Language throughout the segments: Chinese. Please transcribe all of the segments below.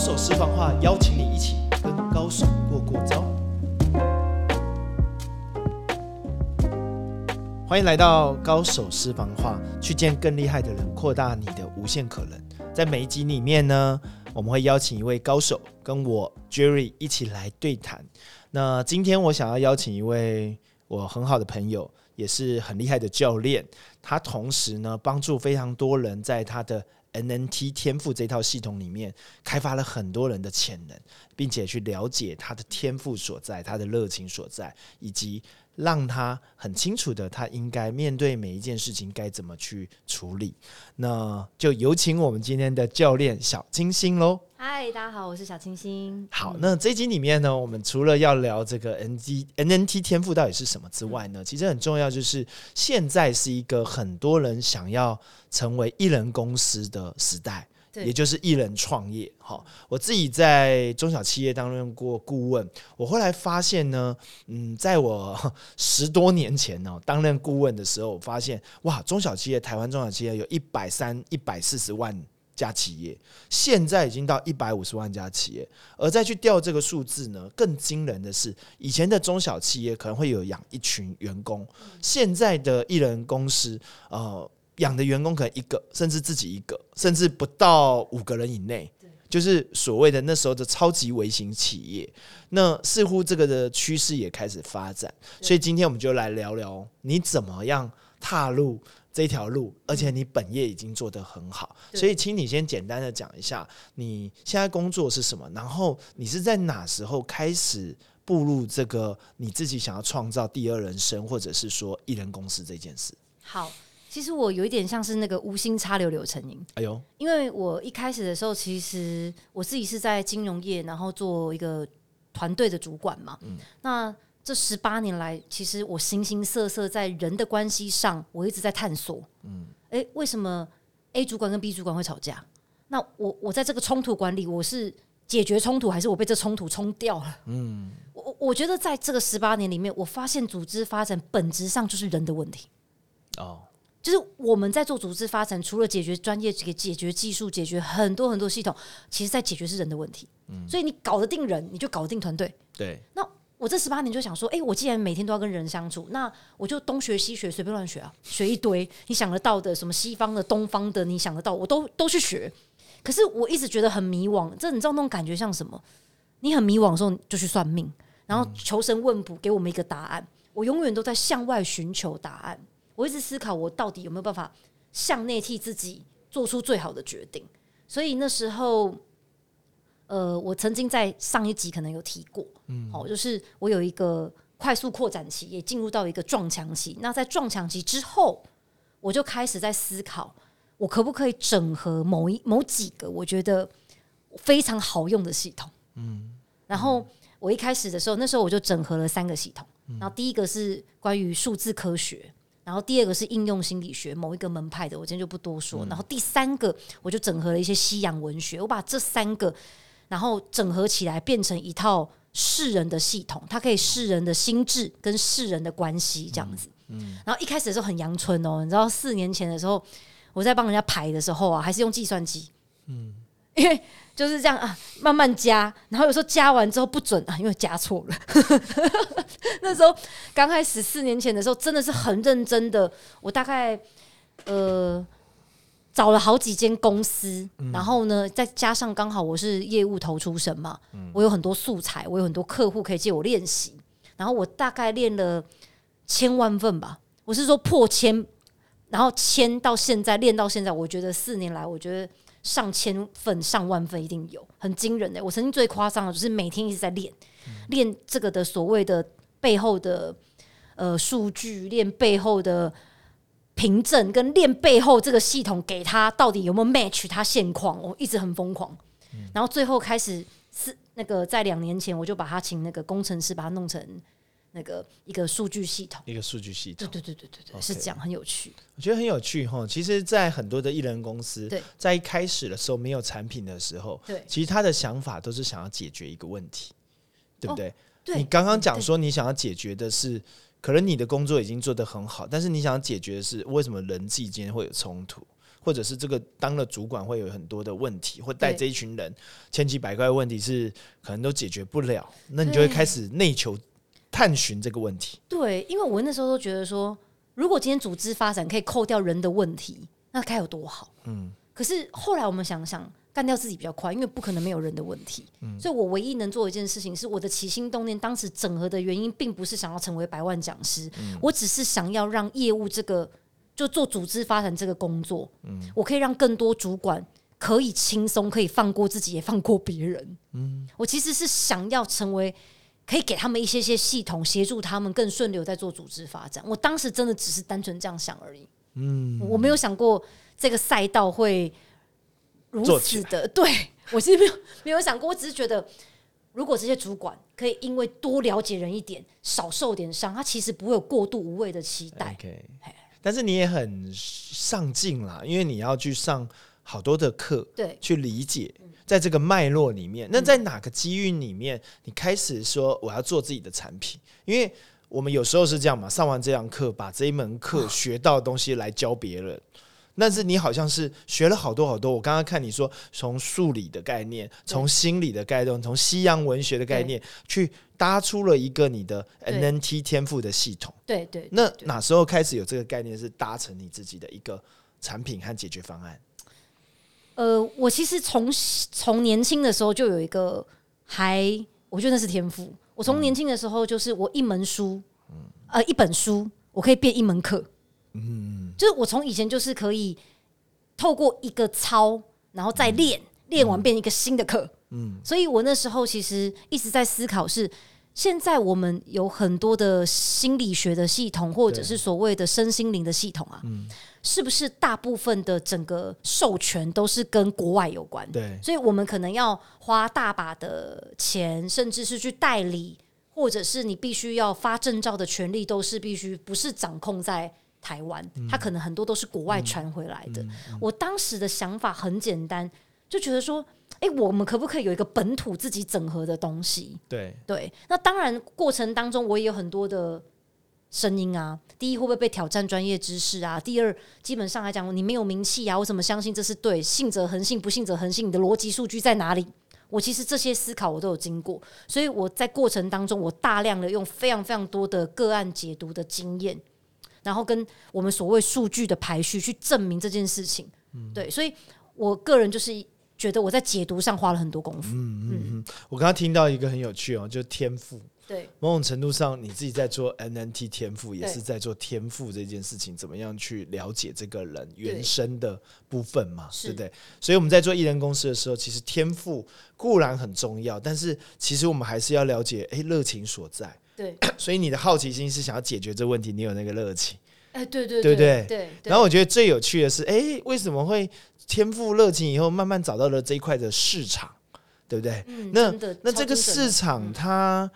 手私房话，邀请你一起跟高手过过招。欢迎来到高手私房话，去见更厉害的人，扩大你的无限可能。在每一集里面呢，我们会邀请一位高手跟我 Jerry 一起来对谈。那今天我想要邀请一位我很好的朋友，也是很厉害的教练。他同时呢，帮助非常多人在他的 NNT 天赋这套系统里面开发了很多人的潜能，并且去了解他的天赋所在、他的热情所在，以及让他很清楚的他应该面对每一件事情该怎么去处理。那就有请我们今天的教练小清新喽。嗨，大家好，我是小清新。好，那这一集里面呢，我们除了要聊这个 N G N N T 天赋到底是什么之外呢，其实很重要就是现在是一个很多人想要成为艺人公司的时代。也就是艺人创业，哈，我自己在中小企业担任过顾问，我后来发现呢，嗯，在我 十多年前呢担任顾问的时候，我发现哇，中小企业台湾中小企业有一百三、一百四十万家企业，现在已经到一百五十万家企业，而再去调这个数字呢，更惊人的是，以前的中小企业可能会有养一群员工，现在的艺人公司，呃。养的员工可能一个，甚至自己一个，甚至不到五个人以内，就是所谓的那时候的超级微型企业。那似乎这个的趋势也开始发展，所以今天我们就来聊聊你怎么样踏入这条路，而且你本业已经做得很好。所以，请你先简单的讲一下你现在工作是什么，然后你是在哪时候开始步入这个你自己想要创造第二人生，或者是说艺人公司这件事？好。其实我有一点像是那个无心插柳柳成荫。哎呦，因为我一开始的时候，其实我自己是在金融业，然后做一个团队的主管嘛。嗯，那这十八年来，其实我形形色色在人的关系上，我一直在探索。嗯，哎，为什么 A 主管跟 B 主管会吵架？那我我在这个冲突管理，我是解决冲突，还是我被这冲突冲掉了？嗯，我我觉得在这个十八年里面，我发现组织发展本质上就是人的问题。哦。就是我们在做组织发展，除了解决专业、解解决技术、解决很多很多系统，其实在解决是人的问题。嗯，所以你搞得定人，你就搞得定团队。对。那我这十八年就想说，哎，我既然每天都要跟人相处，那我就东学西学，随便乱学啊，学一堆你想得到的，什么西方的、东方的，你想得到，我都都去学。可是我一直觉得很迷惘，这你知道那种感觉像什么？你很迷惘的时候，就去算命，然后求神问卜，给我们一个答案。我永远都在向外寻求答案。我一直思考，我到底有没有办法向内替自己做出最好的决定。所以那时候，呃，我曾经在上一集可能有提过，嗯，好，就是我有一个快速扩展期，也进入到一个撞墙期。那在撞墙期之后，我就开始在思考，我可不可以整合某一某几个我觉得非常好用的系统。嗯，然后我一开始的时候，那时候我就整合了三个系统。然后第一个是关于数字科学。然后第二个是应用心理学某一个门派的，我今天就不多说。然后第三个我就整合了一些西洋文学，我把这三个然后整合起来变成一套世人的系统，它可以世人的心智跟世人的关系这样子。嗯。然后一开始的时候很阳春哦，你知道四年前的时候我在帮人家排的时候啊，还是用计算机。嗯。因为就是这样啊，慢慢加，然后有时候加完之后不准啊，因为加错了。那时候刚开始四年前的时候，真的是很认真的。我大概呃找了好几间公司，然后呢，再加上刚好我是业务头出身嘛，我有很多素材，我有很多客户可以借我练习。然后我大概练了千万份吧，我是说破千，然后千到现在练到现在，我觉得四年来，我觉得。上千份、上万份一定有，很惊人的。我曾经最夸张的就是每天一直在练，练这个的所谓的背后的呃数据，练背后的凭证，跟练背后这个系统给他到底有没有 match 他现况，我一直很疯狂。然后最后开始是那个在两年前，我就把他请那个工程师把他弄成。那个一个数据系统，一个数据系统，对对对对对对，是这样，很有趣。我觉得很有趣哈。其实，在很多的艺人公司，在一开始的时候没有产品的时候，对，其实他的想法都是想要解决一个问题，对不对？你刚刚讲说，你想要解决的是，可能你的工作已经做得很好，但是你想要解决的是，为什么人际间会有冲突？或者是这个当了主管会有很多的问题，或带对这一群人千奇百怪的问题是可能都解决不了，那你就会开始内求探寻这个问题。对，因为我那时候都觉得说，如果今天组织发展可以扣掉人的问题，那该有多好。嗯，可是后来我们想想，干掉自己比较快，因为不可能没有人的问题。嗯所以我唯一能做的一件事情，是我的起心动念，当时整合的原因，并不是想要成为百万讲师，我只是想要让业务这个就做组织发展这个工作，嗯我可以让更多主管。可以轻松，可以放过自己，也放过别人。嗯，我其实是想要成为可以给他们一些些系统，协助他们更顺流在做组织发展。我当时真的只是单纯这样想而已。嗯，我没有想过这个赛道会如此的。对 我其实没有没有想过，我只是觉得，如果这些主管可以因为多了解人一点，少受点伤，他其实不会有过度无谓的期待。OK，但是你也很上进啦，因为你要去上好多的课，对去理解在这个脉络里面，那在哪个机遇里面，你开始说我要做自己的产品？因为我们有时候是这样嘛，上完这堂课，把这一门课学到的东西来教别人。但是你好像是学了好多好多。我刚刚看你说，从数理的概念，从心理的概念，从西洋文学的概念，去搭出了一个你的 NNT 天赋的系统。对对，那哪时候开始有这个概念，是搭成你自己的一个产品和解决方案？呃，我其实从从年轻的时候就有一个还，我觉得那是天赋。我从年轻的时候就是我一门书，呃，一本书，我可以变一门课。嗯，就是我从以前就是可以透过一个操，然后再练，练完变一个新的课。嗯，所以我那时候其实一直在思考是。现在我们有很多的心理学的系统，或者是所谓的身心灵的系统啊，是不是大部分的整个授权都是跟国外有关？对，所以我们可能要花大把的钱，甚至是去代理，或者是你必须要发证照的权利，都是必须不是掌控在台湾，它可能很多都是国外传回来的。我当时的想法很简单，就觉得说，诶，我们可不可以有一个本土自己整合的东西？对，对，那当然过程当中我也有很多的声音啊。第一，会不会被挑战专业知识啊？第二，基本上来讲，你没有名气啊，我怎么相信这是对？信者恒信，不信者恒信，你的逻辑数据在哪里？我其实这些思考我都有经过，所以我在过程当中，我大量的用非常非常多的个案解读的经验，然后跟我们所谓数据的排序去证明这件事情。对，所以我个人就是觉得我在解读上花了很多功夫。嗯嗯嗯我刚刚听到一个很有趣哦，就是天赋。对，某种程度上，你自己在做 NNT 天赋，也是在做天赋这件事情，怎么样去了解这个人原生的部分嘛，是对不对？所以我们在做艺人公司的时候，其实天赋固然很重要，但是其实我们还是要了解，诶，热情所在。对，所以你的好奇心是想要解决这问题，你有那个热情。哎，对对对不对对，对然后我觉得最有趣的是，诶，为什么会天赋热情以后慢慢找到了这一块的市场，对不对？嗯那那这个市场它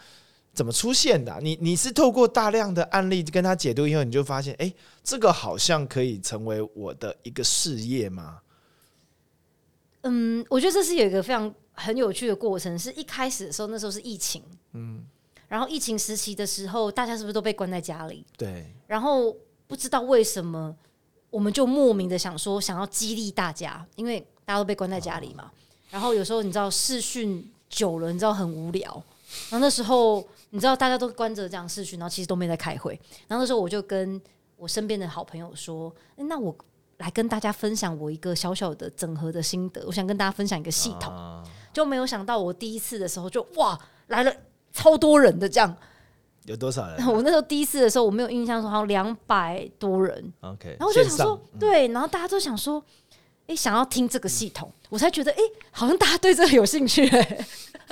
怎么出现的啊、你你是透过大量的案例跟他解读以后，你就发现，哎，这个好像可以成为我的一个事业吗？嗯，我觉得这是有一个非常很有趣的过程，是一开始的时候，那时候是疫情，嗯，然后疫情时期的时候，大家是不是都被关在家里？对，然后不知道为什么，我们就莫名的想说，想要激励大家，因为大家都被关在家里嘛。然后有时候你知道视讯久了，你知道很无聊。然后那时候你知道大家都关着这样视讯，然后其实都没在开会。然后那时候我就跟我身边的好朋友说：“诶那我来跟大家分享我一个小小的整合的心得，我想跟大家分享一个系统。啊就没有想到我第一次的时候就哇来了超多人的这样。有多少人 我那时候第一次的时候，我没有印象说好像两百多人。？OK，然后我就想说，对，然后大家都想说，哎、想要听这个系统，我才觉得，哎、好像大家对这个有兴趣、哎，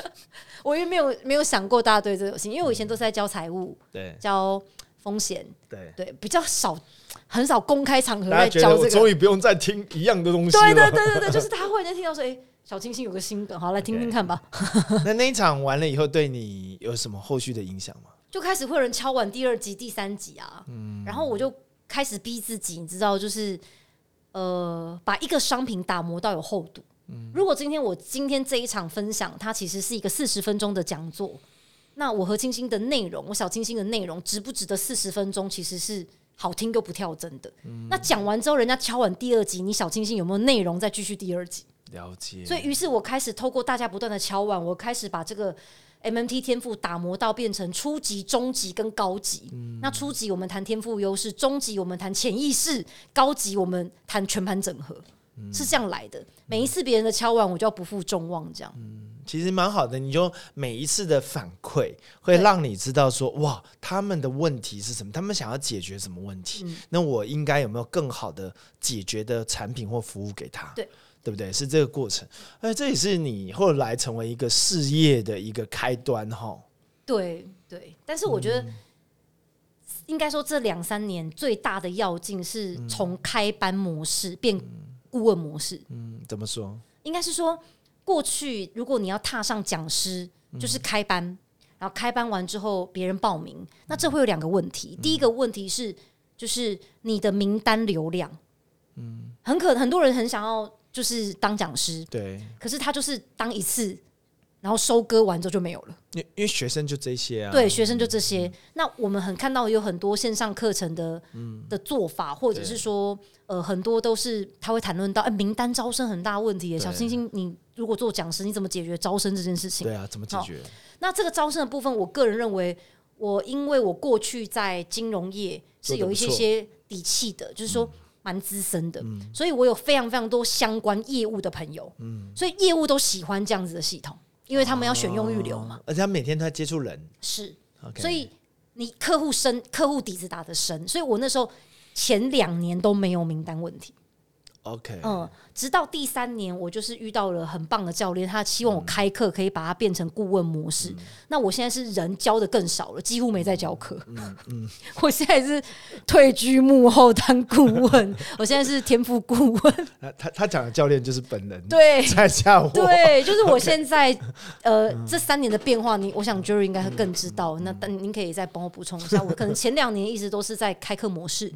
我也没有没有想过大家对这个有兴趣，因为我以前都是在教财务、对教风险，对，对，比较少，很少公开场合在教这个。我终于不用再听一样的东西对对。对对对，就是大家忽然间听到说，哎、小清新有个新梗，好来听听看吧。那那一场完了以后，对你有什么后续的影响吗？就开始会有人敲完第二集、第三集啊，然后我就开始逼自己，你知道，就是呃，把一个商品打磨到有厚度。如果今天我今天这一场分享，它其实是一个四十分钟的讲座，那我和清新的内容，我小清新的内容值不值得四十分钟？其实是好听又不跳针的。嗯那讲完之后，人家敲完第二集，你小清新有没有内容再继续第二集？了解。所以，于是我开始透过大家不断的敲完，我开始把这个 MMT 天赋打磨到变成初级、中级跟高级。嗯那初级我们谈天赋优势，中级我们谈潜意识，高级我们谈全盘整合，嗯是这样来的。每一次别人的敲完，我就要不负众望，这样。其实蛮好的，你就每一次的反馈会让你知道说，哇，他们的问题是什么，他们想要解决什么问题，嗯那我应该有没有更好的解决的产品或服务给他？对。对不对？是这个过程，哎，这也是你后来成为一个事业的一个开端哈。对对，但是我觉嗯得。应该说，这两三年最大的要进是从开班模式变顾问模式。嗯，怎么说？应该是说，过去如果你要踏上讲师，就是开班，然后开班完之后别人报名，那这会有两个问题。第一个问题是，就是你的名单流量，嗯，很可很多人很想要就是当讲师，对，可是他就是当一次，然后收割完之后就没有了。因因为学生就这些啊。对，学生就这些。那我们很看到有很多线上课程的嗯、的做法，或者是说，呃，很多都是他会谈论到，哎、名单招生很大问题耶。小星星，你如果做讲师，你怎么解决招生这件事情？对啊，怎么解决？那这个招生的部分，我个人认为，我因为我过去在金融业是有一些些底气的，就是说。蛮资深的，所以我有非常非常多相关业务的朋友，所以业务都喜欢这样子的系统，因为他们要选用预留嘛，而且他每天都在接触人。是，所以你客户深，客户底子打得深，所以我那时候前两年都没有名单问题。OK，嗯，直到第三年，我就是遇到了很棒的教练，他希望我开课可以把它变成顾问模式。那我现在是人教的更少了，几乎没在教课。嗯嗯。我现在是退居幕后当顾问，我现在是天赋顾问。他他他讲的教练就是本人，对在下我，对，就是我现在呃这三年的变化，你我想 Jerry 应该会更知道。那但您可以再帮我补充一下，我可能前两年一直都是在开课模式，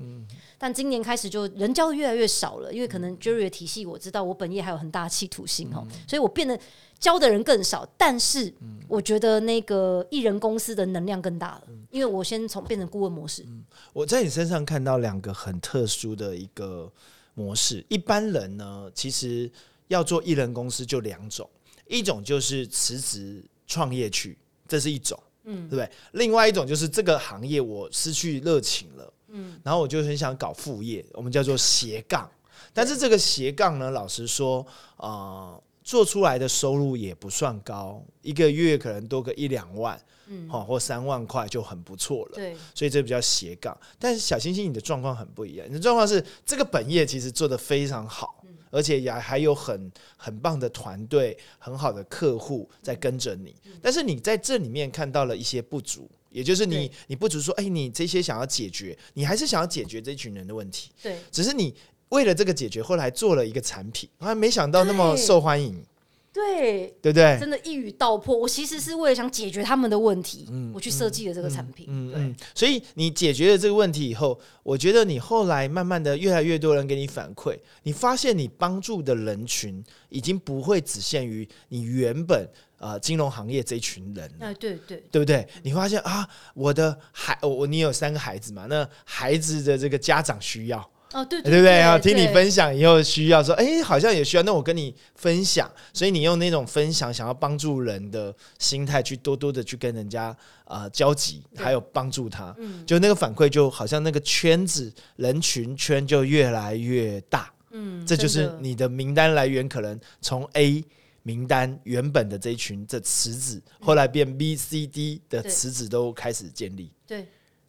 但今年开始就人教的越来越少了，因为可能 Jerry 的体系我知道，我本业还有很大的企图心哦，所以我变得教的人更少，但是我觉得那个艺人公司的能量更大了，因为我先从变成顾问模式，我在你身上看到两个很特殊的一个模式。一般人呢，其实要做艺人公司就两种，一种就是辞职创业去，这是一种，嗯，对不对？另外一种就是这个行业我失去热情了，嗯，然后我就很想搞副业，我们叫做斜杠。但是这个斜杠呢，老实说，呃，做出来的收入也不算高，一个月可能多个一两万，嗯，好或三万块就很不错了。对，所以这比较斜杠。但是小星星，你的状况很不一样，你的状况是这个本业其实做得非常好，而且也还有很很棒的团队、很好的客户在跟着你。但是你在这里面看到了一些不足，也就是你你不足说，哎，你这些想要解决，你还是想要解决这群人的问题，对，只是你。为了这个解决，后来做了一个产品，还没想到那么受欢迎，对，对不对？真的，一语道破。我其实是为了想解决他们的问题，我去设计了这个产品。对嗯嗯，所以你解决了这个问题以后，我觉得你后来慢慢的越来越多人给你反馈，你发现你帮助的人群已经不会只限于你原本呃金融行业这一群人了。哎，对对对不对？你发现啊，我的孩，我我你有三个孩子嘛？那孩子的这个家长需要，哦，对对不对？啊？听你分享以后需要说，哎，好像也需要，那我跟你分享，所以你用那种分享想要帮助人的心态去多多的去跟人家呃交集，还有帮助他，嗯。就那个反馈就好像那个圈子人群圈就越来越大，嗯，这就是你的名单来源可能从 A。名单原本的这一群这池子，后来变 B、C、D 的池子都开始建立，对，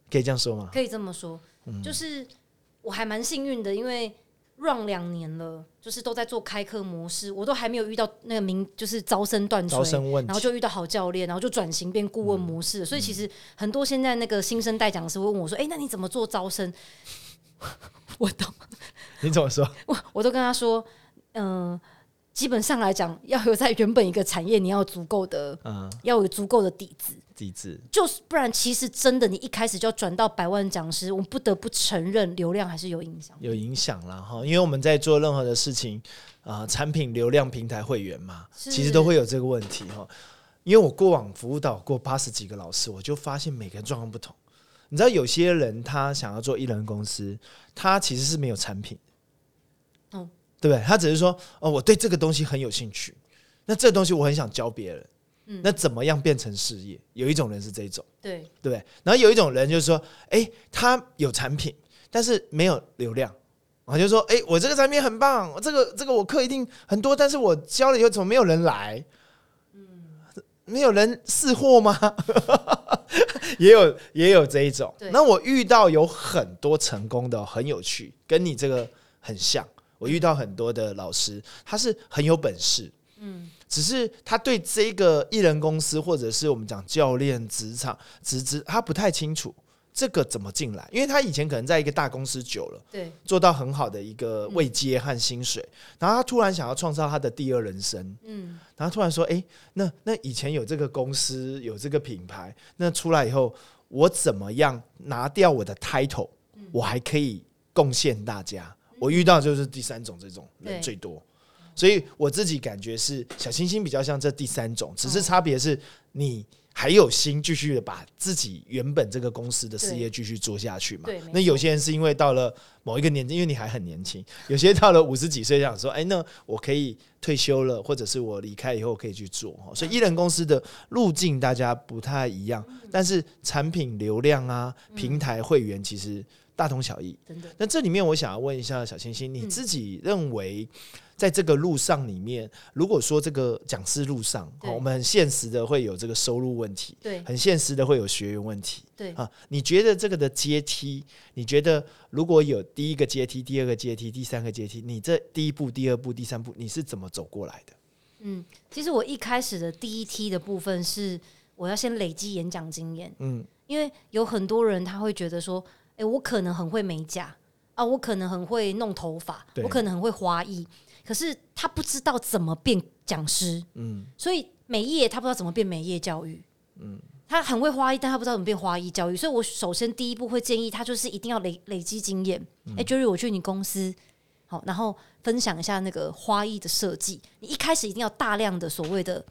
可以这样说吗？可以这么说，嗯。就是我还蛮幸运的，因为 run 两年了，就是都在做开课模式，我都还没有遇到那个名就是招生断招，生问题，然后就遇到好教练，然后就转型变顾问模式。所以其实很多现在那个新生代讲师会问我说：“哎、那你怎么做招生？” 我懂 你怎么说？我我都跟他说：“嗯、基本上来讲，要有在原本一个产业，你要有足够的，嗯，要有足够的底子。”机制，就是不然，其实真的你一开始就要转到百万讲师，我们不得不承认流量还是有影响。有影响啦哈，因为我们在做任何的事情，啊、产品流量平台会员嘛，其实都会有这个问题哈。因为我过往服务到过八十几个老师，我就发现每个人状况不同。你知道有些人他想要做艺人公司，他其实是没有产品，嗯对不对？他只是说哦，我对这个东西很有兴趣，那这个东西我很想教别人，嗯那怎么样变成事业？有一种人是这种，对，对不对？然后有一种人就是说，哎，他有产品，但是没有流量。啊，就说，哎、我这个产品很棒，这个这个我课一定很多，但是我教了以后怎么没有人来？没有人试货吗？也有也有这一种。那我遇到有很多成功的，很有趣，跟你这个很像。我遇到很多的老师，他是很有本事，嗯，只是他对这个艺人公司或者是我们讲教练职场职职，他不太清楚这个怎么进来，因为他以前可能在一个大公司久了。对，做到很好的一个位阶和薪水，然后他突然想要创造他的第二人生，嗯，然后突然说：“诶，那那以前有这个公司有这个品牌，那出来以后，我怎么样拿掉我的 title，我还可以贡献大家？”我遇到就是第三种这种人最多，所以我自己感觉是小清新比较像这第三种，只是哦差别是你。还有心继续的把自己原本这个公司的事业继续做下去嘛对？那有些人是因为到了某一个年纪，因为你还很年轻，有些到了五十几岁想说，哎，那我可以退休了，或者是我离开以后可以去做。哦所以艺人公司的路径大家不太一样，但是产品流量啊、平台会员其实大同小异。真的，那这里面我想要问一下小星星，你自己认为在这个路上里面，如果说这个讲师路上，我们很现实的会有这个收入问题，对很现实的会有学员问题对，啊。你觉得这个的阶梯，你觉得如果有第一个阶梯、第二个阶梯、第三个阶梯，你这第一步、第二步、第三步，你是怎么走过来的？嗯，其实我一开始的第一梯的部分是我要先累积演讲经验，嗯，因为有很多人他会觉得说，诶，我可能很会美甲啊，我可能很会弄头发，我可能很会花艺，可是他不知道怎么变讲师，嗯，所以美业他不知道怎么变美业教育，嗯，他很会花艺，但他不知道怎么变花艺教育，所以我首先第一步会建议他就是一定要累累积经验。嗯哎、j e r r y 我去你公司，好，然后分享一下那个花艺的设计，你一开始一定要大量的所谓的。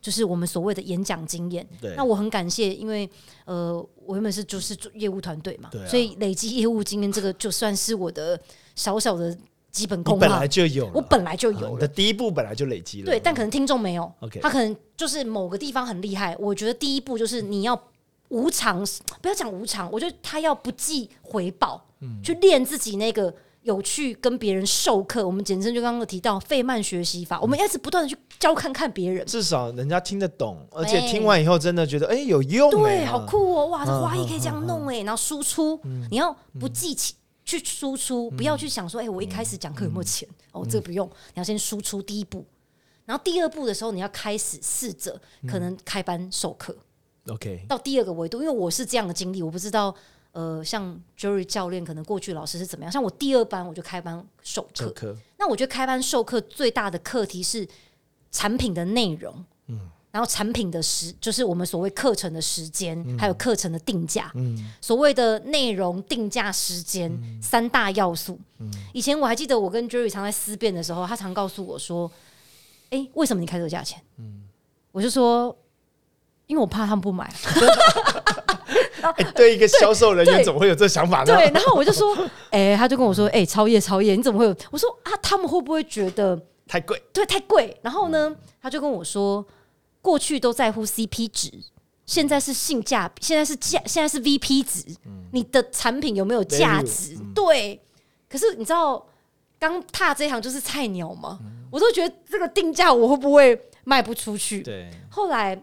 就是我们所谓的演讲经验。对。那我很感谢，因为呃，我原本是就是做业务团队嘛，所以累积业务经验这个就算是我的小小的基本功哈你本来。就有，我本来就有了。啊你的，第一步本来就累积了，对，但可能听众没有 OK 他可能就是某个地方很厉害。我觉得第一步就是你要无偿，不要讲无偿，我觉得他要不计回报，嗯。去练自己那个有去跟别人授课。我们简称就刚刚有提到费曼学习法，我们要一直不断的去教看看别人。至少人家听得懂，而且哎听完以后真的觉得哎、有用、对，哎好酷哦！哇，这嗯花艺可以这样弄哎，然后输出，你要不计起去输出，不要去想说，哎，我一开始讲课有没有钱？哦，这个不用，你要先输出第一步，然后第二步的时候，你要开始试着可能开班授课。OK，到第二个维度，因为我是这样的经历，我不知道，呃，像 Jerry 教练可能过去老师是怎么样。像我第二班我就开班授课，课那我觉得开班授课最大的课题是产品的内容，嗯，然后产品的时就是我们所谓课程的时间，还有课程的定价，嗯，所谓的内容、定价、时间、三大要素。嗯以前我还记得我跟 Jerry 常在思辨的时候，他常告诉我说：“哎、为什么你开这个价钱？”嗯我就说。因为我怕他们不买，哎、对一个销售人员怎么会有这想法呢？对，然后我就说，哎、他就跟我说，哎、超越超越，你怎么会有？我说啊，他们会不会觉得 太贵，对太贵？然后呢，他就跟我说，过去都在乎 CP 值，现在是性价比，现在是价，现在是 VP 值，你的产品有没有价值？对，可是你知道，刚踏这一行就是菜鸟嘛，我都觉得这个定价我会不会卖不出去？对，后来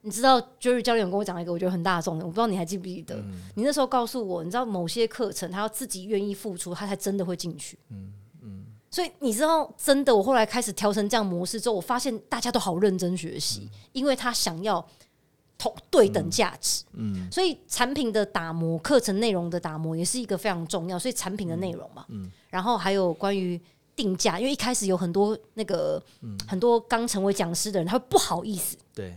你知道，Jerry 教练有跟我讲一个我觉得很大的重点，我不知道你还记不记得？你那时候告诉我，你知道某些课程他要自己愿意付出，他才真的会进去。嗯嗯。所以你知道，真的，我后来开始调成这样模式之后，我发现大家都好认真学习，因为他想要同对等价值。嗯。所以产品的打磨、课程内容的打磨也是一个非常重要。所以产品的内容嘛，嗯，然后还有关于。定价，因为一开始有很多那个、很多刚成为讲师的人，他会不好意思，对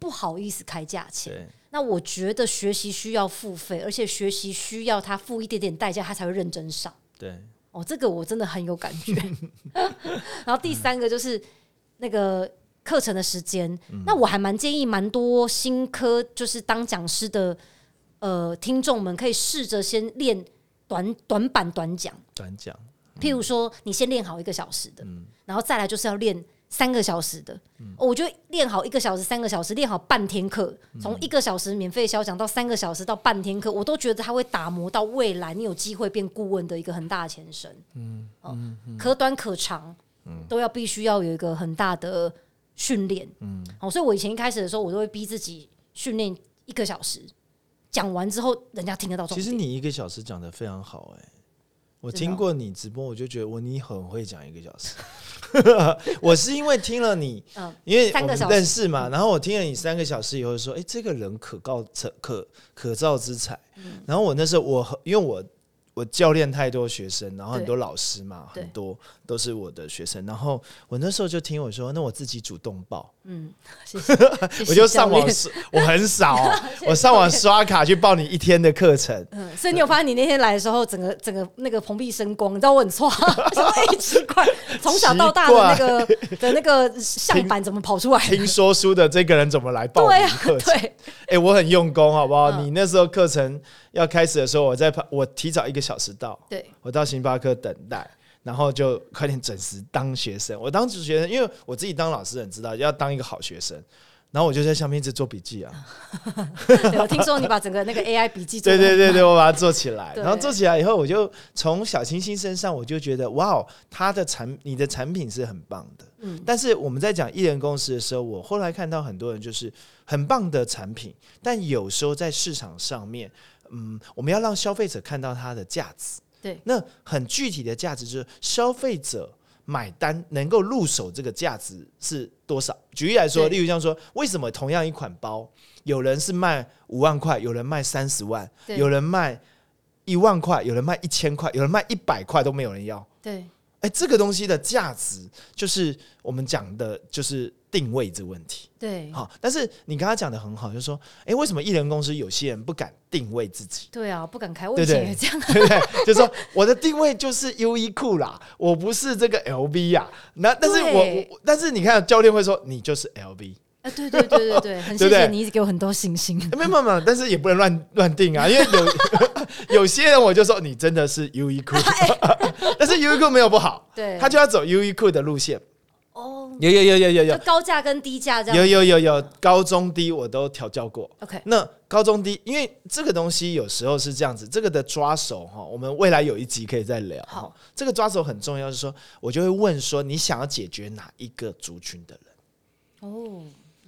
不好意思开价钱。那我觉得学习需要付费，而且学习需要他付一点点代价，他才会认真上。对，哦，这个我真的很有感觉。然后第三个就是那个课程的时间，那我还蛮建议蛮多新科就是当讲师的呃听众们可以试着先练短短板短讲，短讲，譬如说你先练好一个小时的，嗯。然后再来就是要练三个小时的。哦我觉得练好一个小时、三个小时，练好半天课，嗯从一个小时免费销讲到三个小时到半天课，我都觉得它会打磨到未来你有机会变顾问的一个很大的前身。嗯，可短可长，都要必须要有一个很大的训练。所以我以前一开始的时候，我都会逼自己训练一个小时，讲完之后人家听得到。其实你一个小时讲的非常好、哎，我听过你直播，我就觉得我你很会讲一个小时。我是因为听了你，嗯因为我们三个小时。认识嘛，然后我听了你三个小时以后说，哎、这个人可告可可造之才。嗯。然后我那时候我因为我我教练太多学生，然后很多老师嘛，很多都是我的学生。然后我那时候就听我说，那我自己主动报，嗯，谢谢，谢谢我就上网，我很少、哦，我上网刷卡去报你一天的课程。嗯，所以你有发现你那天来的时候，整个整个那个蓬荜生光，你知道我很错，想说哎、奇怪，从小到大的那个的那个相板怎么跑出来的？听说书的这个人怎么来报对啊，名课程？对，哎、我很用功，好不好？嗯你那时候课程要开始的时候，我在我提早一个小时到，对，我到星巴克等待，然后就快点准时当学生。我当学生，因为我自己当老师很知道要当一个好学生，然后我就在下面一直做笔记啊。我听说你把整个那个 AI 笔记做对对对对，我把它做起来，然后做起来以后，我就从小清新身上，我就觉得哇哦，他的产你的产品是很棒的。嗯但是我们在讲艺人公司的时候，我后来看到很多人就是很棒的产品，但有时候在市场上面，嗯，我们要让消费者看到它的价值。对，那很具体的价值就是消费者买单能够入手这个价值是多少？举例来说，例如像说，为什么同样一款包，有人是卖五万块，有人卖三十万，有人卖一万块，有人卖一千块，有人卖一百块都没有人要。对哎，这个东西的价值就是我们讲的，就是定位这个问题。对好，但是你刚刚讲的很好，就是说，哎，为什么艺人公司有些人不敢定位自己？对啊，不敢开，我以对对前也 这样。对不对？就是说我的定位就是优衣库啦，我不是这个 LV 呀、那但是我我但是你看教练会说你就是 LV，啊，对对对对对，很 谢谢你一直给我很多信心。没有没有没有，但是也不能乱乱定啊，因为有 有些人我就说你真的是优衣库，但是优衣库没有不好，对，他就要走优衣库的路线。哦，有有有有有有高价跟低价这有样。有有有高中低我都调教过。OK，那高中低，因为这个东西有时候是这样子，这个的抓手哈，我们未来有一集可以再聊。好哈，这个抓手很重要，是说我就会问说，你想要解决哪一个族群的人？哦，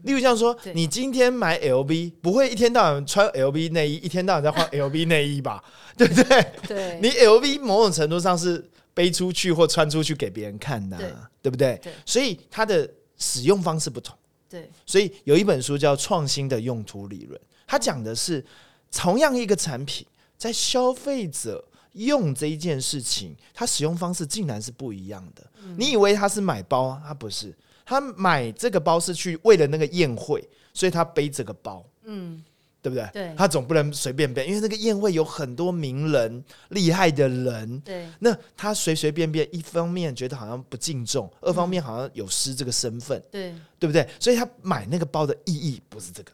例如像说对，你今天买 LV，不会一天到晚穿 LV 内衣，一天到晚在换 LV 内衣吧？对不对？对，你 LV 某种程度上是背出去或穿出去给别人看呐啊、对对不对？对所以它的使用方式不同。对所以有一本书叫《创新的用途理论》，它讲的是同样一个产品，在消费者用这一件事情，它使用方式竟然是不一样的。你以为他是买包啊，他不是，他买这个包是去为了那个宴会，所以他背这个包。嗯，对不对？对他总不能随便背，因为那个宴会有很多名人、厉害的人，对那他随随便便，一方面觉得好像不敬重，二方面好像有失这个身份，对，对不对？所以他买那个包的意义不是这个，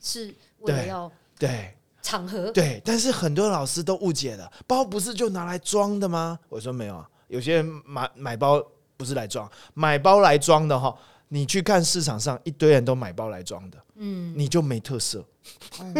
是为了对要对场合。对。但是很多老师都误解了，包不是就拿来装的吗？我说没有啊，有些人买买包不是来装，买包来装的哈。你去看市场上一堆人都买包来装的，嗯你就没特色。嗯，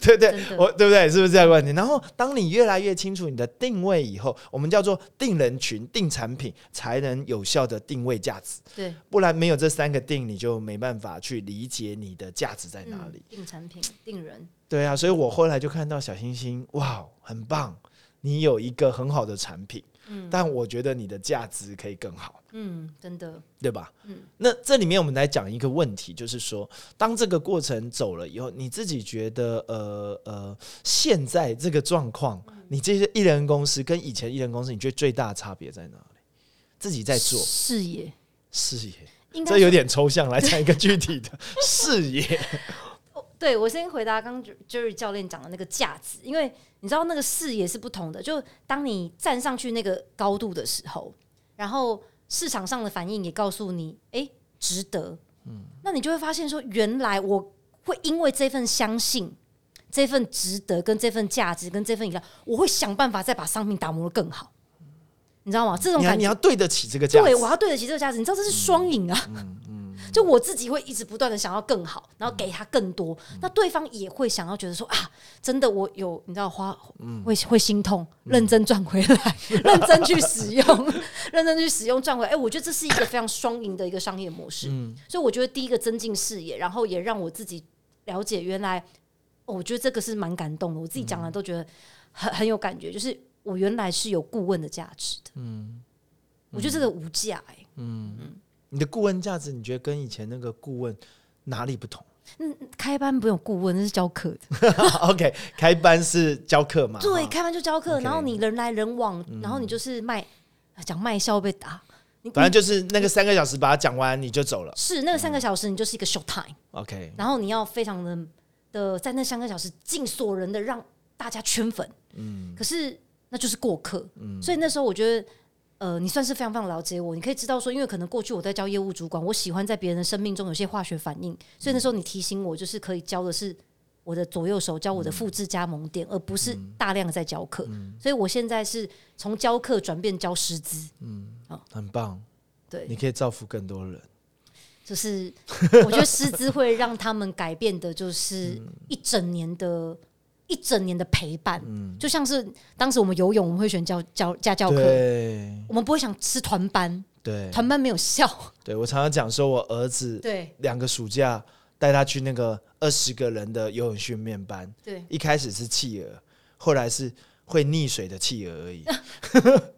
对对，我对不对？是不是这样问题？然后，当你越来越清楚你的定位以后，我们叫做定人群、定产品，才能有效的定位价值。对，不然没有这三个定，你就没办法去理解你的价值在哪里。嗯定产品、定人，对啊，所以我后来就看到小星星，哇，很棒，你有一个很好的产品，嗯但我觉得你的价值可以更好。嗯，真的，对吧？嗯那这里面我们来讲一个问题，就是说，当这个过程走了以后，你自己觉得，呃呃，现在这个状况，嗯你这些艺人公司跟以前艺人公司，你觉得最大的差别在哪里？自己在做视野，事业，应该这有点抽象，来讲一个具体的事业。对我先回答刚刚 Jerry 教练讲的那个价值，因为你知道那个视野是不同的，就当你站上去那个高度的时候，然后市场上的反应也告诉你，哎、值得，嗯，那你就会发现说，原来我会因为这份相信，这份值得、跟这份价值、跟这份饮料，我会想办法再把商品打磨的更好，你知道吗？这种感觉。你要对得起这个价值。对，，我要对得起这个价值，你知道这是双赢啊。就我自己会一直不断的想要更好，然后给他更多，那对方也会想要觉得说啊，真的我有你知道花会会心痛，认真赚回来，认真去使用，认真去使用赚回来。哎，我觉得这是一个非常双赢的一个商业模式。所以我觉得第一个增进视野，然后也让我自己了解原来，哦我觉得这个是蛮感动的。我自己讲了都觉得很很有感觉，就是我原来是有顾问的价值的。嗯，我觉得这个无价哎、你的顾问价值，你觉得跟以前那个顾问哪里不同嗯开班不用顾问，那是教课的。OK，开班是教课嘛？对，哈开班就教课，OK 然后你人来人往，然后你就是卖讲卖笑被打，你反正就是那个三个小时把它讲完你就走了。是那个三个小时，你就是一个 show time，OK，然后你要非常的的在那三个小时尽所能的让大家圈粉，嗯，可是那就是过客，嗯，所以那时候我觉得。呃，你算是非常非常了解我，你可以知道说，因为可能过去我在教业务主管，我喜欢在别人的生命中有些化学反应，所以那时候你提醒我，就是可以教的是我的左右手教我的复制加盟店，而不是大量的在教课。所以我现在是从教课转变教师资嗯，很棒，对，你可以造福更多人。就是我觉得师资会让他们改变的，就是一整年的。一整年的陪伴，就像是当时我们游泳，我们会选教教家教课，我们不会想吃团班，对。团班没有效。对，我常常讲说，我儿子对。两个暑假带他去那个二十个人的游泳训练班，对，一开始是企鹅，后来是会溺水的企鹅而已。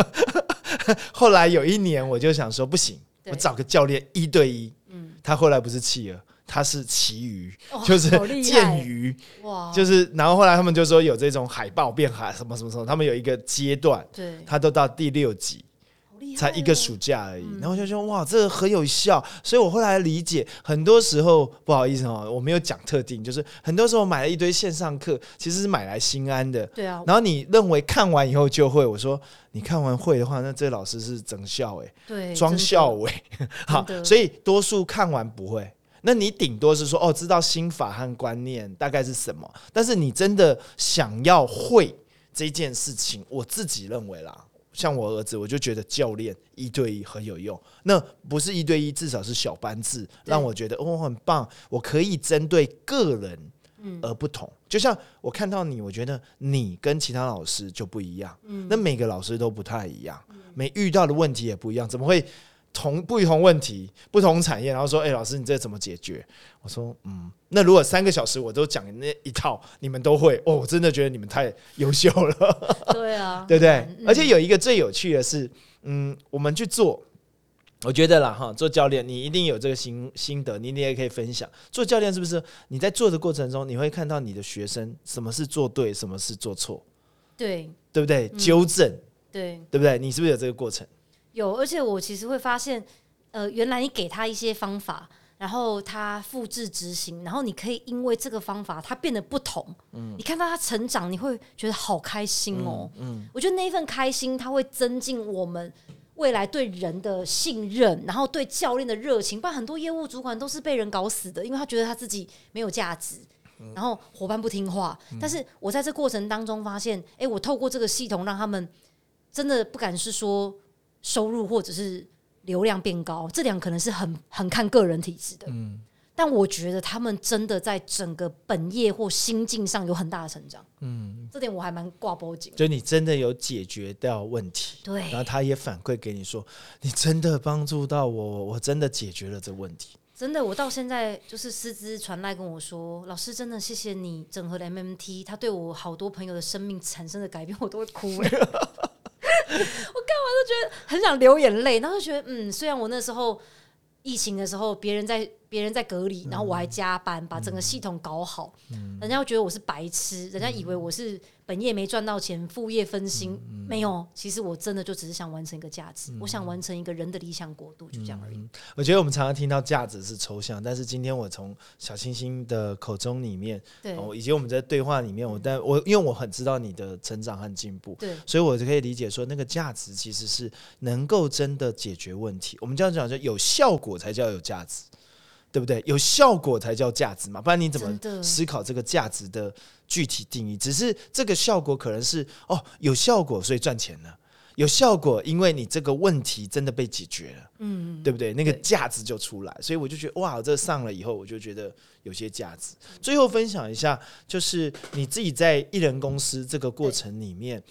后来有一年，我就想说不行，我找个教练一对一。嗯。他后来不是企鹅，他是旗鱼，就是剑鱼，哇，就是然后后来他们就说有这种海豹变海 什么什么什么，他们有一个阶段，对，他都到第六集。才一个哦暑假而已，然后就说哇，这个很有效，所以我后来理解，很多时候不好意思哦，我没有讲特定，就是很多时候买了一堆线上课，其实是买来心安的。对啊，然后你认为看完以后就会，我说你看完会的话，那这老师是整校哎、对，装校委，好所以多数看完不会。那你顶多是说哦，知道心法和观念大概是什么，但是你真的想要会这件事情，我自己认为啦，像我儿子，我就觉得教练一对一很有用。那不是一对一，至少是小班制，让我觉得哦很棒，我可以针对个人而不同。就像我看到你，我觉得你跟其他老师就不一样，那每个老师都不太一样，每遇到的问题也不一样，怎么会？同不同问题、不同产业，然后说：“哎、老师，你这怎么解决？”我说：“嗯，那如果三个小时我都讲那一套，你们都会哦，我真的觉得你们太优秀了。”对啊，对不对？嗯而且有一个最有趣的是，嗯，我们去做，我觉得啦哈，做教练你一定有这个心心得，你你也可以分享。做教练是不是你在做的过程中，你会看到你的学生什么是做对，什么是做错，对对不嗯对？纠正，对对不对？你是不是有这个过程？有，而且我其实会发现，呃，原来你给他一些方法，然后他复制执行，然后你可以因为这个方法，他变得不同。你看到他成长，你会觉得好开心哦。嗯我觉得那一份开心，他会增进我们未来对人的信任，然后对教练的热情。不然很多业务主管都是被人搞死的，因为他觉得他自己没有价值。然后伙伴不听话，但是我在这过程当中发现，哎，我透过这个系统让他们真的不敢是说收入或者是流量变高，这两可能是很很看个人体质的。嗯，但我觉得他们真的在整个本业或心境上有很大的成长。嗯，这点我还蛮挂脖颈。就你真的有解决掉问题，对然后他也反馈给你说，你真的帮助到我，我真的解决了这问题。真的，我到现在就是师资传来跟我说，老师真的谢谢你整合了 MMT，他对我好多朋友的生命产生的改变，我都会哭哎、我看完都觉得很想流眼泪，然后就觉得嗯，虽然我那时候疫情的时候，别人在别人在隔离，然后我还加班把整个系统搞好，人家会觉得我是白痴，人家以为我是本业没赚到钱，副业分心，没有，其实我真的就只是想完成一个价值，我想完成一个人的理想国度，就这样而已。我觉得我们常常听到价值是抽象，但是今天我从小清新的口中里面，对。哦，以及我们在对话里面，我但我因为我很知道你的成长和进步，对。所以我就可以理解说，那个价值其实是能够真的解决问题。我们这样讲，就有效果才叫有价值，对对不对？有效果才叫价值嘛，不然你怎么思考这个价值的具体定义？只是这个效果可能是哦，有效果所以赚钱了。有效果，因为你这个问题真的被解决了，嗯，对不对？那个价值就出来，所以我就觉得哇，这上了以后，我就觉得有些价值。最后分享一下，就是你自己在艺人公司这个过程里面，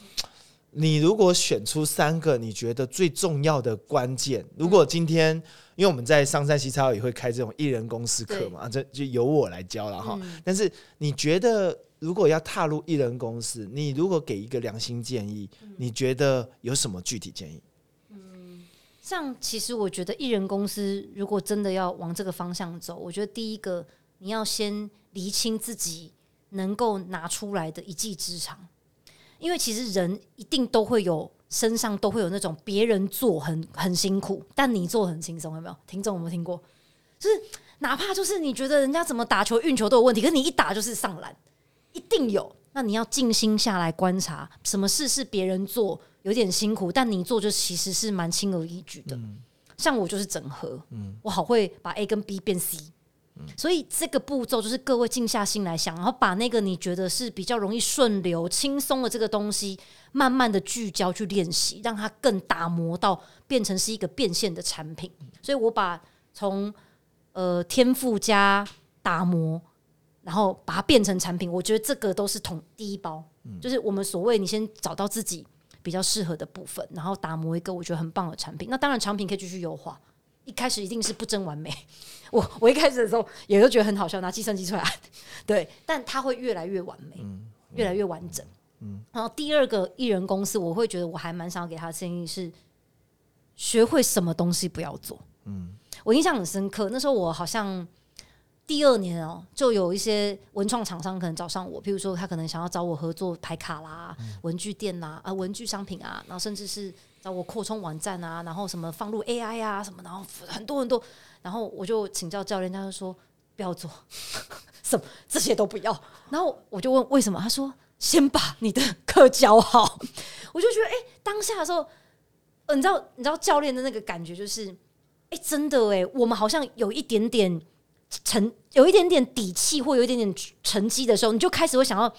你如果选出三个你觉得最重要的关键，如果今天因为我们在上山西超也会开这种艺人公司课嘛，这就由我来教了哈。嗯。但是你觉得如果要踏入艺人公司，你如果给一个良心建议，你觉得有什么具体建议？嗯像其实我觉得艺人公司如果真的要往这个方向走，我觉得第一个你要先厘清自己能够拿出来的一技之长，因为其实人一定都会有身上都会有那种别人做很很辛苦，但你做很轻松，有没有？听众有没有听过？就是哪怕就是你觉得人家怎么打球运球都有问题，可是你一打就是上篮，一定有。那你要静心下来观察，什么事是别人做有点辛苦，但你做就其实是蛮轻而易举的。像我就是整合，我好会把 A 跟 B 变 C，、所以这个步骤就是各位静下心来想，然后把那个你觉得是比较容易顺流、轻松的这个东西，慢慢的聚焦去练习，让它更打磨到变成是一个变现的产品。所以我把从呃天赋加打磨，然后把它变成产品，我觉得这个都是统第一包，就是我们所谓你先找到自己比较适合的部分，然后打磨一个我觉得很棒的产品。那当然产品可以继续优化，一开始一定是不真完美。我我一开始的时候也都觉得很好笑，拿计算机出来，对，但它会越来越完美，越来越完整。然后第二个艺人公司，我会觉得我还蛮想要给他的建议是，学会什么东西不要做。嗯我印象很深刻，那时候我好像第二年哦、就有一些文创厂商可能找上我，譬如说他可能想要找我合作排卡啦、文具店啦、啊文具商品啊，然后甚至是那我扩充网站啊，然后什么放入 AI 啊什么，然后很多很多，然后我就请教教练，他就说不要做，什么这些都不要，然后我就问为什么，他说先把你的课教好，我就觉得哎、当下的时候，你知道你知道教练的那个感觉就是。哎、真的哎，我们好像有一点点成，有一点点底气，或有一点点成绩的时候，你就开始会想要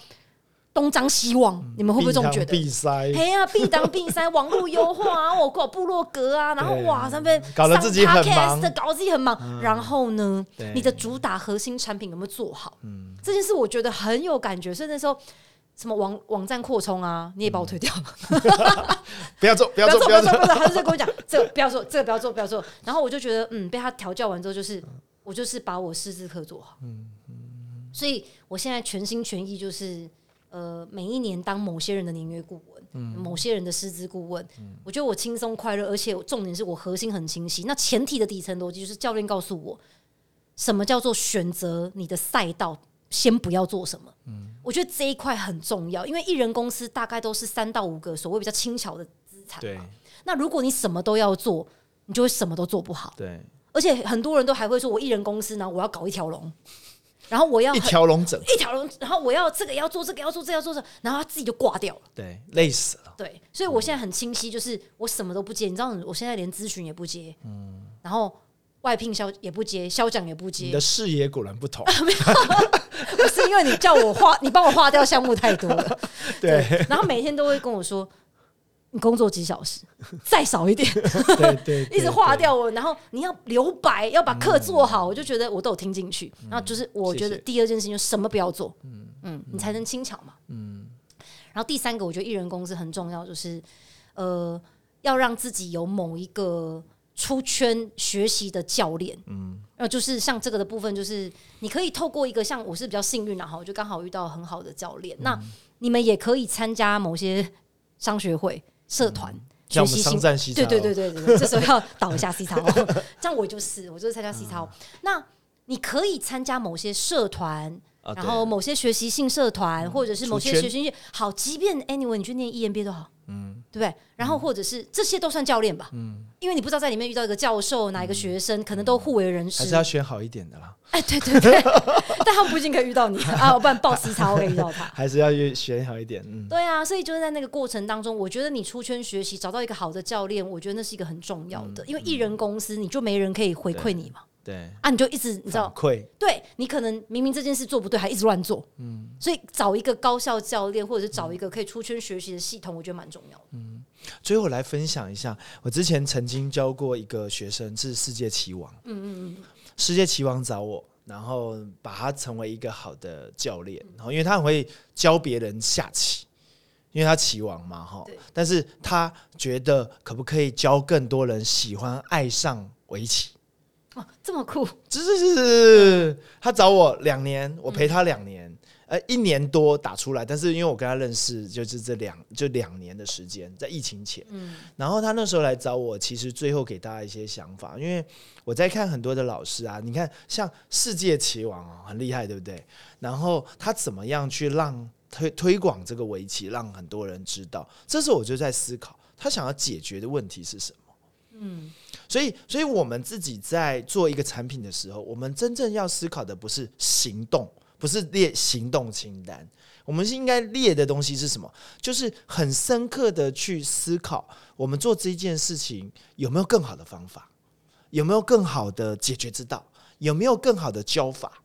东张西望。你们会不会这么觉得？闭塞，哎呀，必当必塞，网络优化啊，我搞部落格啊，然后哇，那边搞得自己很上忙搞得自己很忙。然后呢，你的主打核心产品有没有做好？嗯这件事我觉得很有感觉，所以那时候。什么网网站扩充啊，你也把我推掉了。不要做，不 不要做，不要做，不。要做，他就在跟我讲，这个不要做，这个不要做，不要做。然后我就觉得，嗯，被他调教完之后，就是我就是把我师资课做好。嗯所以我现在全心全意就是，呃，每一年当某些人的年约顾问，某些人的师资顾问。我觉得我轻松快乐，而且重点是我核心很清晰。那前提的底层逻辑就是教练告诉我，什么叫做选择你的赛道，先不要做什么。我觉得这一块很重要，因为艺人公司大概都是三到五个所谓比较轻巧的资产对嘛。那如果你什么都要做，你就会什么都做不好。对，而且很多人都还会说，我艺人公司呢，我要搞一条龙，然后我要一条龙整，一条龙，然后我要这个要做，这个要做，这个要做，这个然后他自己就挂掉了。对，累死了。对，所以我现在很清晰，就是我什么都不接，你知道，我现在连咨询也不接，嗯，然后外聘销也不接，销奖也不接你的，视野果然不同。不是因为你叫我划，你帮我划掉项目太多了，对，然后每天都会跟我说，你工作几小时，再少一点，对 对，一直划划掉我，然后你要留白，要把课做好，我就觉得我都有听进去。然后就是我觉得第二件事情就什么不要做，嗯。你才能轻巧嘛，嗯。然后第三个，我觉得艺人公司很重要，就是呃，要让自己有某一个出圈学习的教练，嗯，呃，就是像这个的部分，就是你可以透过一个像我是比较幸运啊，哈，我就刚好遇到很好的教练。那你们也可以参加某些商学会、社团。像我们学习新商战西对对对对对，这时候要倒一下 C 超，这样我就是我就是参加 C 超。那你可以参加某些社团，啊然后某些学习性社团，或者是某些学习性好，即便 anyway 你去念 EMBA 都好，嗯，对不对？然后或者是这些都算教练吧，嗯，因为你不知道在里面遇到一个教授，哪一个学生，可能都互为人师。还是，要选好一点的啦，哎，对对对，但他们不一定可以遇到你。啊，不然报 C 超可以遇到他。还是要越选好一点。嗯，对啊，所以就是在那个过程当中，我觉得你出圈学习，找到一个好的教练，我觉得那是一个很重要的，因为艺人公司你就没人可以回馈你嘛，对，啊，你就一直你知道，对你可能明明这件事做不对，还一直乱做，嗯，所以找一个高效教练，或者是找一个可以出圈学习的系统，我觉得蛮重要的。最后来分享一下，我之前曾经教过一个学生是世界棋王，嗯嗯嗯，世界棋王找我，然后把他成为一个好的教练，然后因为他很会教别人下棋，因为他棋王嘛，哈，但是他觉得可不可以教更多人喜欢爱上围棋？哦，这么酷，是是是是，他找我两年，我陪他两年，呃，一年多打出来，但是因为我跟他认识就是这两就两年的时间，在疫情前，嗯然后他那时候来找我，其实最后给大家一些想法，因为我在看很多的老师啊，你看像世界棋王哦，很厉害，对不对？然后他怎么样去让推推广这个围棋，让很多人知道？这时候我就在思考，他想要解决的问题是什么？嗯，所以，所以我们自己在做一个产品的时候，我们真正要思考的不是行动，不是列行动清单，我们是应该列的东西是什么？就是很深刻的去思考，我们做这件事情有没有更好的方法，有没有更好的解决之道，有没有更好的教法？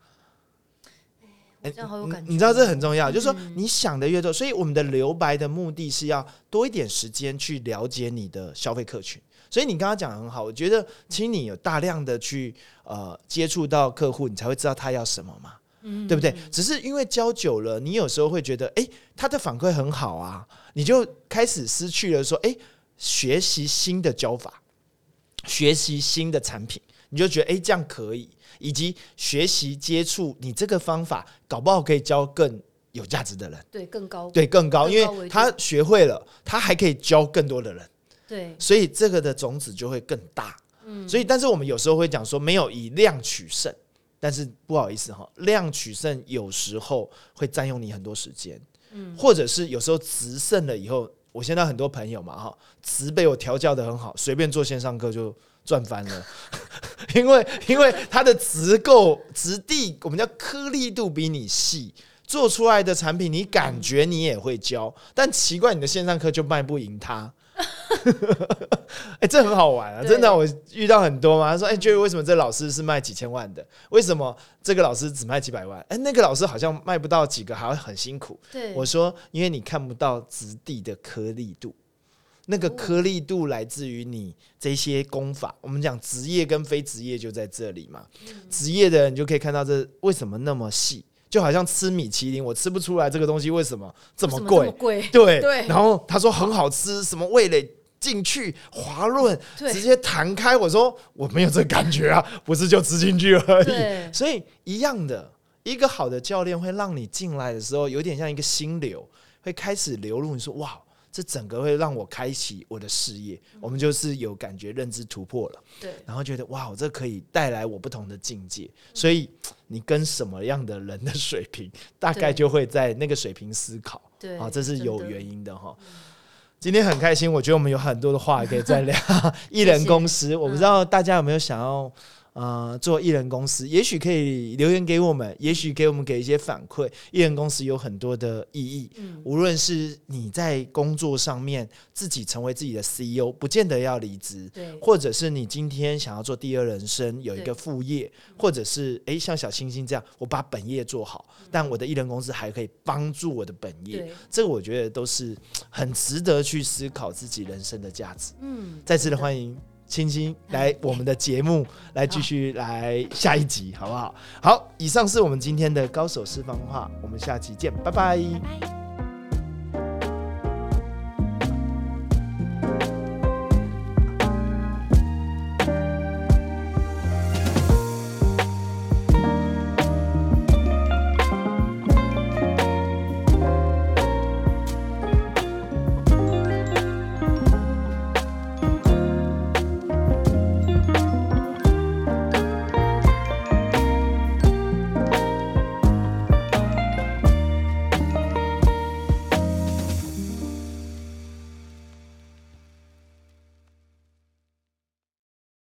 我这样好有感觉。你你知道这很重要，就是说你想的越多，所以我们的留白的目的是要多一点时间去了解你的消费客群。所以你刚刚讲的很好，我觉得其实你有大量的去呃接触到客户，你才会知道他要什么嘛，嗯对不对？只是因为教久了，你有时候会觉得，诶，他的反馈很好啊，你就开始失去了说，诶，学习新的教法，学习新的产品，你就觉得，诶，这样可以，以及学习接触你这个方法，搞不好可以教更有价值的人，对更高，对，更高，因为他学会了，他还可以教更多的人。对，所以这个的种子就会更大。嗯所以但是我们有时候会讲说没有以量取胜，但是不好意思哈，量取胜有时候会占用你很多时间，嗯或者是有时候值胜了以后，我现在很多朋友嘛哈，值被我调教的很好，随便做线上课就赚翻了，因为因为它的值够质地，我们叫颗粒度比你细。做出来的产品，你感觉你也会教，但奇怪，你的线上课就卖不赢他。哎、这很好玩啊！真的，我遇到很多嘛。他说：“哎、为什么这老师是卖几千万的？为什么这个老师只卖几百万？哎、那个老师好像卖不到几个，还要很辛苦。”对，我说：“因为你看不到质地的颗粒度，那个哦颗粒度来自于你这些功法。我们讲职业跟非职业就在这里嘛。嗯职业的人就可以看到这为什么那么细，就好像吃米其林，我吃不出来这个东西为什么这么贵。么贵？对，对然后他说很好吃，什么味蕾进去滑润，直接弹开。我说我没有这感觉啊，不是就吃进去而已。所以一样的，一个好的教练会让你进来的时候，有点像一个心流，会开始流入。你说哇，这整个会让我开启我的事业。我们就是有感觉认知突破了，对，然后觉得哇，这可以带来我不同的境界。所以你跟什么样的人的水平，大概就会在那个水平思考。对，啊，这是有原因的哈。今天很开心，我觉得我们有很多的话可以再聊。艺人公司，我不知道大家有没有想要呃做艺人公司，也许可以留言给我们，也许给我们给一些反馈。艺人公司有很多的意义，嗯，无论是你在工作上面自己成为自己的 CEO，不见得要离职。对，或者是你今天想要做第二人生，有一对个副业，或者是诶像小星星这样，我把本业做好，但我的艺人公司还可以帮助我的本业，对，这个我觉得都是很值得去思考自己人生的价值。嗯，再次的真欢迎青青来我们的节目，来继续来下一集，好不好？好，以上是我们今天的高手私房话，我们下期见，拜拜拜拜。